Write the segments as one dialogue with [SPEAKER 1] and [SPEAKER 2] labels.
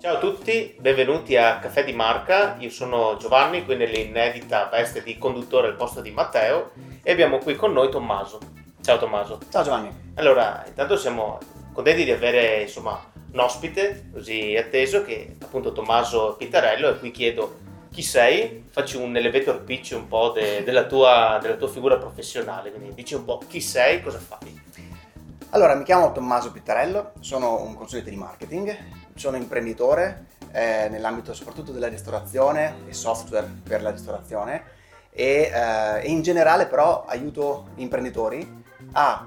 [SPEAKER 1] Ciao a tutti, benvenuti a Caffè di Marca. Io sono Giovanni, qui nell'inedita veste di conduttore al posto di Matteo e abbiamo qui con noi Tommaso. Ciao Tommaso.
[SPEAKER 2] Ciao Giovanni.
[SPEAKER 1] Allora, intanto siamo contenti di avere insomma un ospite così atteso che è appunto Tommaso Pittarello e qui chiedo chi sei, facci un elevator pitch un po' de, della, tua, della tua figura professionale, quindi dici un po' chi sei, cosa fai.
[SPEAKER 2] Allora, mi chiamo Tommaso Pittarello, sono un consulente di marketing, sono imprenditore eh, nell'ambito soprattutto della ristorazione e software per la ristorazione e, eh, in generale però aiuto gli imprenditori a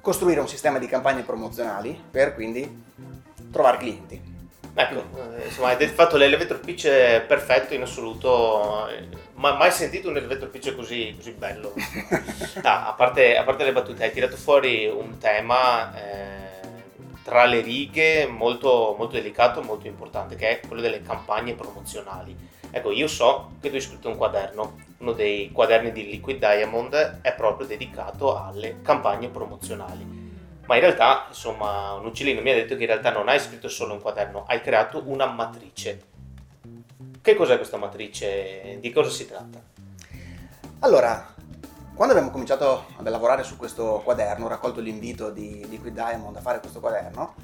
[SPEAKER 2] costruire un sistema di campagne promozionali per quindi trovare clienti.
[SPEAKER 1] Ecco, eh, insomma, hai fatto l'elevator pitch perfetto in assoluto, ma mai sentito un pitch così, così bello. Ah, a, parte, a, parte, le battute, hai tirato fuori un tema eh, tra le righe molto, molto delicato, molto importante, che è quello delle campagne promozionali. Ecco, io so che tu hai scritto un quaderno, uno dei quaderni di Liquid Diamond è proprio dedicato alle campagne promozionali ma in realtà, insomma, un uccellino mi ha detto che in realtà non hai scritto solo un quaderno, hai creato una matrice. Che cos'è questa matrice? Di cosa si tratta?
[SPEAKER 2] Allora, quando abbiamo cominciato a lavorare su questo quaderno, ho raccolto l'invito di Liquid Diamond a fare questo quaderno,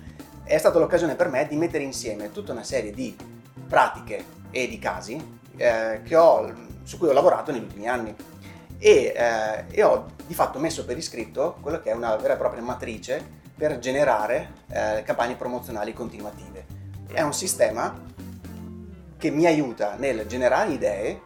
[SPEAKER 2] è stata l'occasione per me di mettere insieme tutta una serie di pratiche e di casi eh, ho, su cui ho lavorato negli ultimi anni e, eh, e, ho di fatto messo per iscritto quello che è una vera e propria matrice per generare eh, campagne promozionali continuative. È un sistema che mi aiuta nel generare idee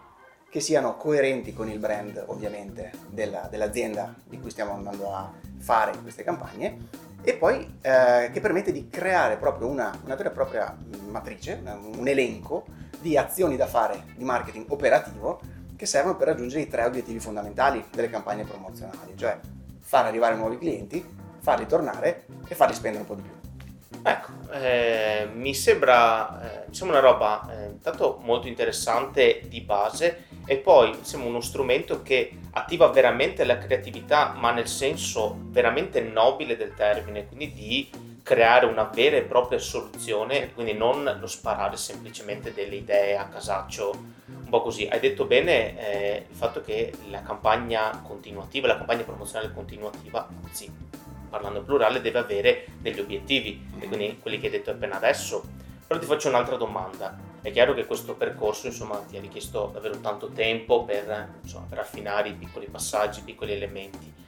[SPEAKER 2] che siano coerenti con il brand ovviamente della, dell'azienda di cui stiamo andando a fare queste campagne e poi eh, che permette di creare proprio una, una vera e propria matrice, un elenco di azioni da fare di marketing operativo che servono per raggiungere i tre obiettivi fondamentali delle campagne promozionali, cioè far arrivare nuovi clienti, farli tornare e farli spendere un po' di più.
[SPEAKER 1] Ecco, eh, mi, sembra, eh, mi, sembra, una roba eh, intanto molto interessante di base e poi mi sembra uno strumento che attiva veramente la creatività, ma nel senso veramente nobile del termine, quindi di creare una vera e propria soluzione, quindi non lo sparare semplicemente delle idee a casaccio un po' così. Hai detto bene eh, il fatto che la campagna continuativa, la campagna promozionale continuativa, anzi parlando plurale, deve avere degli obiettivi, e quindi quelli che hai detto appena adesso. Però ti faccio un'altra domanda. È chiaro che questo percorso insomma, ti ha richiesto davvero tanto tempo per, insomma, per affinare i piccoli passaggi, i piccoli elementi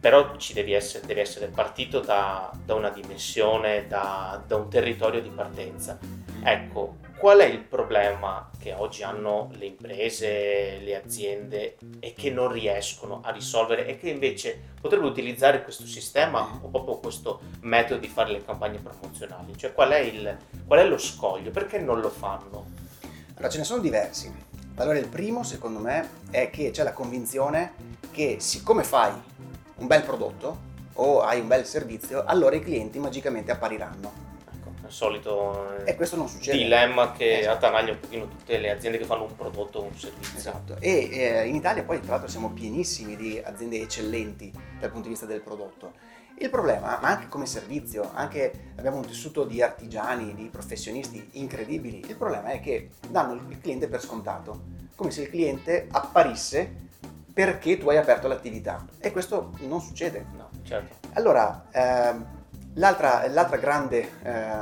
[SPEAKER 1] però devi essere, devi essere partito da, da una dimensione, da, da, un territorio di partenza. Ecco, qual è il problema che oggi hanno le imprese, le aziende e che non riescono a risolvere e che invece potrebbero utilizzare questo sistema o proprio questo metodo di fare le campagne promozionali? Cioè qual è, il, qual è lo scoglio? Perché non lo fanno?
[SPEAKER 2] Allora ce ne sono diversi. Allora il primo secondo me è che c'è la convinzione che siccome fai un bel prodotto o hai un bel servizio, allora i clienti magicamente appariranno
[SPEAKER 1] il solito
[SPEAKER 2] e questo non succede.
[SPEAKER 1] dilemma che esatto. attanaglia un pochino tutte le aziende che fanno un prodotto o un servizio.
[SPEAKER 2] Esatto, e eh, in Italia poi tra l'altro siamo pienissimi di aziende eccellenti dal punto di vista del prodotto. Il problema, ma anche come servizio, anche abbiamo un tessuto di artigiani, di professionisti incredibili, il problema è che danno il cliente per scontato, come se il cliente apparisse perché tu hai aperto l'attività e questo non succede.
[SPEAKER 1] No, certo.
[SPEAKER 2] Allora, ehm, L'altra, l'altra grande eh,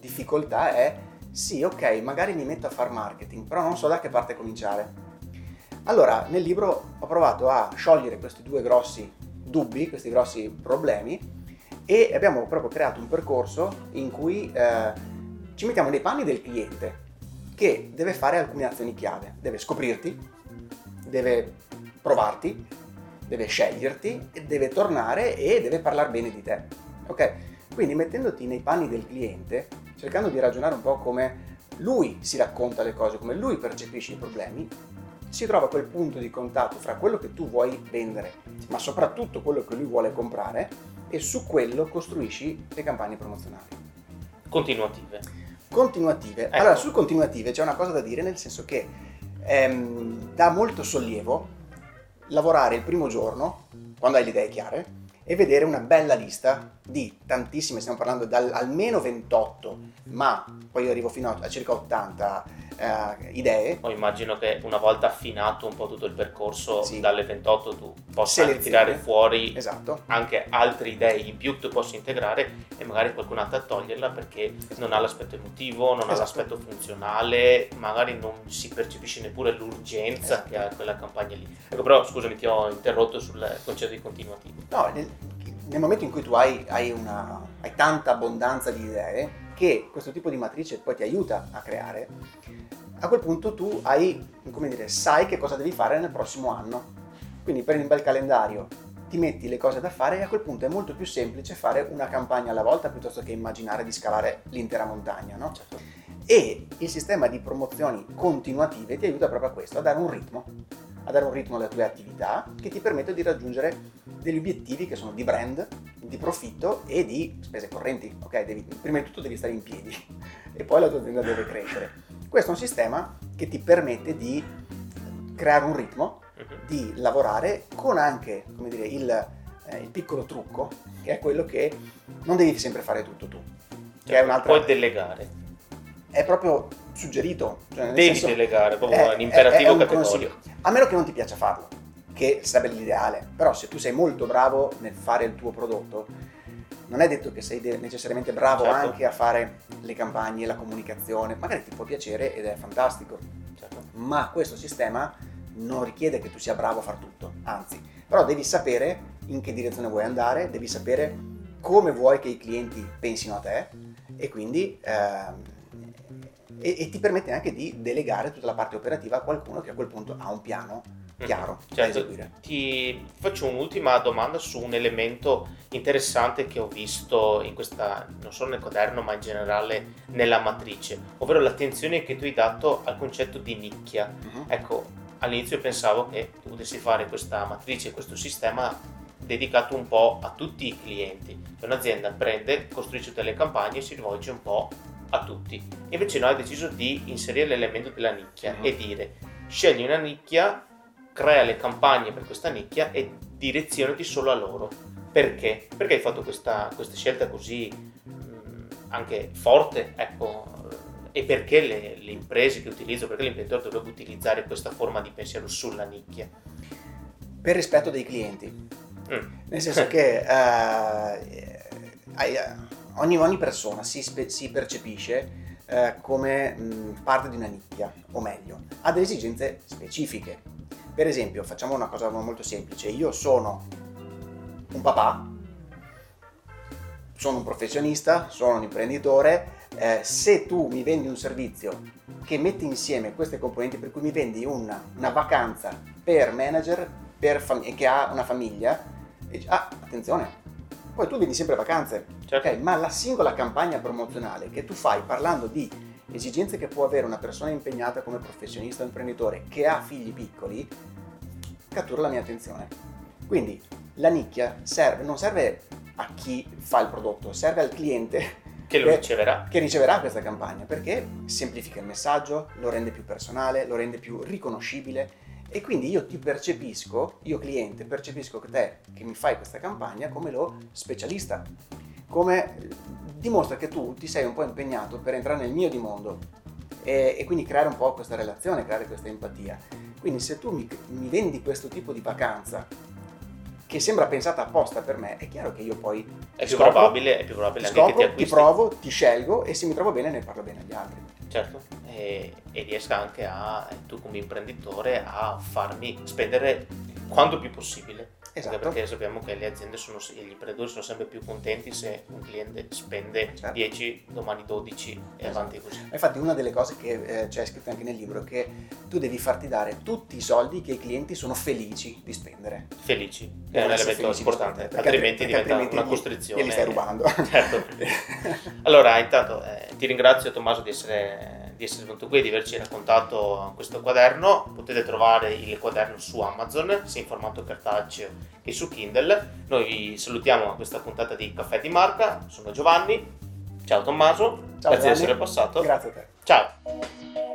[SPEAKER 2] difficoltà è sì, ok, magari mi metto a fare marketing, però non so da che parte cominciare. Allora, nel libro ho provato a sciogliere questi due grossi dubbi, questi grossi problemi e abbiamo proprio creato un percorso in cui eh, ci mettiamo nei panni del cliente che deve fare alcune azioni chiave, deve scoprirti, deve provarti, deve sceglierti, deve tornare e deve parlare bene di te. Ok? Quindi mettendoti nei panni del cliente, cercando di ragionare un po' come lui si racconta le cose, come lui percepisce i problemi, si trova quel punto di contatto fra quello che tu vuoi vendere, ma soprattutto quello che lui vuole comprare, e su quello costruisci le campagne promozionali.
[SPEAKER 1] Continuative.
[SPEAKER 2] Continuative. Ecco. Allora, su continuative c'è una cosa da dire, nel senso che ehm, dà molto sollievo lavorare il primo giorno, quando hai le idee chiare, e vedere una bella lista di tantissime, stiamo parlando da almeno 28, ma poi io arrivo fino a circa 80 eh, idee.
[SPEAKER 1] Poi immagino che una volta affinato un po' tutto il percorso
[SPEAKER 2] Sì.
[SPEAKER 1] dalle 28 tu possa tirare fuori
[SPEAKER 2] Esatto.
[SPEAKER 1] anche altre idee in più che tu possa integrare e magari qualcun'altra toglierla perché non ha l'aspetto emotivo, non ha
[SPEAKER 2] Esatto.
[SPEAKER 1] l'aspetto funzionale, magari non si percepisce neppure l'urgenza
[SPEAKER 2] Esatto.
[SPEAKER 1] che ha quella campagna lì. Ecco, però scusami, ti ho interrotto sul concetto di continuativo.
[SPEAKER 2] No, nel, nel momento in cui tu hai, hai una, hai tanta abbondanza di idee, che questo tipo di matrice poi ti aiuta a creare, a quel punto tu hai, come dire, sai che cosa devi fare nel prossimo anno. Quindi prendi un bel calendario, ti metti le cose da fare e a quel punto è molto più semplice fare una campagna alla volta piuttosto che immaginare di scalare l'intera montagna, no?
[SPEAKER 1] Certo.
[SPEAKER 2] E il sistema di promozioni continuative ti aiuta proprio a questo, a dare un ritmo, a dare un ritmo alle tue attività che ti permette di raggiungere degli obiettivi che sono di brand, di profitto e di spese correnti. Ok, devi, prima di tutto devi stare in piedi e poi la tua azienda deve crescere. Questo è un sistema che ti permette di creare un ritmo,
[SPEAKER 1] Mhm.
[SPEAKER 2] di lavorare con anche, come dire, il, eh, il piccolo trucco, che è quello che non devi sempre fare tutto tu. Che è
[SPEAKER 1] Certo,
[SPEAKER 2] un'altra
[SPEAKER 1] Puoi delegare,
[SPEAKER 2] è proprio suggerito. Cioè
[SPEAKER 1] devi
[SPEAKER 2] senso,
[SPEAKER 1] delegare, proprio
[SPEAKER 2] è-
[SPEAKER 1] un imperativo
[SPEAKER 2] è- è un
[SPEAKER 1] categorico.
[SPEAKER 2] consiglio. A meno che non ti piaccia farlo, che sarebbe l'ideale. Però se tu sei molto bravo nel fare il tuo prodotto, non è detto che sei necessariamente bravo
[SPEAKER 1] Certo.
[SPEAKER 2] anche a fare le campagne, la comunicazione. Magari ti può piacere ed è fantastico.
[SPEAKER 1] Certo.
[SPEAKER 2] Ma questo sistema non richiede che tu sia bravo a far tutto, anzi, però devi sapere in che direzione vuoi andare, devi sapere come vuoi che i clienti pensino a te e quindi ehm, e, e ti permette anche di delegare tutta la parte operativa a qualcuno che a quel punto ha un piano chiaro da
[SPEAKER 1] Certo. Ti faccio un'ultima domanda su un elemento interessante che ho visto in questa, non solo nel quaderno, ma in generale nella matrice, ovvero l'attenzione che tu hai dato al concetto di nicchia.
[SPEAKER 2] Mhm.
[SPEAKER 1] Ecco, all'inizio pensavo che tu potessi fare questa matrice, questo sistema dedicato un po' a tutti i clienti. Cioè un'azienda prende, costruisce delle campagne e si rivolge un po' a tutti. Invece noi hai deciso di inserire l'elemento della nicchia
[SPEAKER 2] Mhm.
[SPEAKER 1] e dire scegli una nicchia, crea le campagne per questa nicchia e direzionati solo a loro. Perché? Perché hai fatto questa, questa scelta così mh, anche forte, ecco, e perché le, le imprese che utilizzo, perché l'imprenditore dovrebbe utilizzare questa forma di pensiero sulla nicchia?
[SPEAKER 2] Per rispetto dei clienti,
[SPEAKER 1] Mm.
[SPEAKER 2] nel senso che hai- ogni, ogni persona si, spe- si percepisce eh, come mh, parte di una nicchia, o meglio, ha delle esigenze specifiche. Per esempio, facciamo una cosa molto semplice, io sono un papà, sono un professionista, sono un imprenditore, eh, se tu mi vendi un servizio che mette insieme queste componenti, per cui mi vendi una, una vacanza per manager per fam- e che ha una famiglia, e ah, attenzione, poi tu vendi sempre vacanze,
[SPEAKER 1] Certo.
[SPEAKER 2] ok? Ma la singola campagna promozionale che tu fai parlando di esigenze che può avere una persona impegnata come professionista o imprenditore che ha figli piccoli, cattura la mia attenzione. Quindi la nicchia serve, non serve a chi fa il prodotto, serve al cliente
[SPEAKER 1] Che lo
[SPEAKER 2] Beh,
[SPEAKER 1] riceverà.
[SPEAKER 2] che riceverà questa campagna perché semplifica il messaggio, lo rende più personale, lo rende più riconoscibile e quindi io ti percepisco, io cliente, percepisco che te che mi fai questa campagna come lo specialista, come dimostra che tu ti sei un po' impegnato per entrare nel mio di mondo e, e quindi creare un po' questa relazione, creare questa empatia. Quindi se tu mi, mi vendi questo tipo di vacanza che sembra pensata apposta per me, è chiaro che io poi
[SPEAKER 1] È più
[SPEAKER 2] scopro-
[SPEAKER 1] probabile, è più probabile
[SPEAKER 2] ti
[SPEAKER 1] anche che ti
[SPEAKER 2] scopro, ti
[SPEAKER 1] acquisti.
[SPEAKER 2] provo, ti scelgo e se mi trovo bene ne parlo bene agli altri.
[SPEAKER 1] Certo, e, e riesca anche a, tu come imprenditore, a farmi spendere quanto più possibile. Anche
[SPEAKER 2] Esatto.
[SPEAKER 1] perché sappiamo che le aziende sono, e gli imprenditori sono sempre più contenti se un cliente spende
[SPEAKER 2] Certo.
[SPEAKER 1] 10, domani 12 e
[SPEAKER 2] Esatto.
[SPEAKER 1] avanti così.
[SPEAKER 2] Infatti una delle cose che eh, c'è scritto anche nel libro è che tu devi farti dare tutti i soldi che i clienti sono felici di spendere.
[SPEAKER 1] Felici, che è un elemento importante,
[SPEAKER 2] perché
[SPEAKER 1] altrimenti
[SPEAKER 2] altri- perché
[SPEAKER 1] diventa
[SPEAKER 2] altrimenti
[SPEAKER 1] una costrizione.
[SPEAKER 2] glieli stai rubando.
[SPEAKER 1] Certo. Allora, intanto eh, ti ringrazio Tommaso di essere, di essere venuto qui e di averci raccontato questo quaderno. Potete trovare il quaderno su Amazon, sia in formato cartaceo che su Kindle. Noi vi salutiamo a questa puntata di Caffè di Marca. Sono Giovanni. Ciao Tommaso,
[SPEAKER 2] Ciao
[SPEAKER 1] grazie di
[SPEAKER 2] Giovanni.
[SPEAKER 1] essere passato.
[SPEAKER 2] Grazie a te.
[SPEAKER 1] Ciao.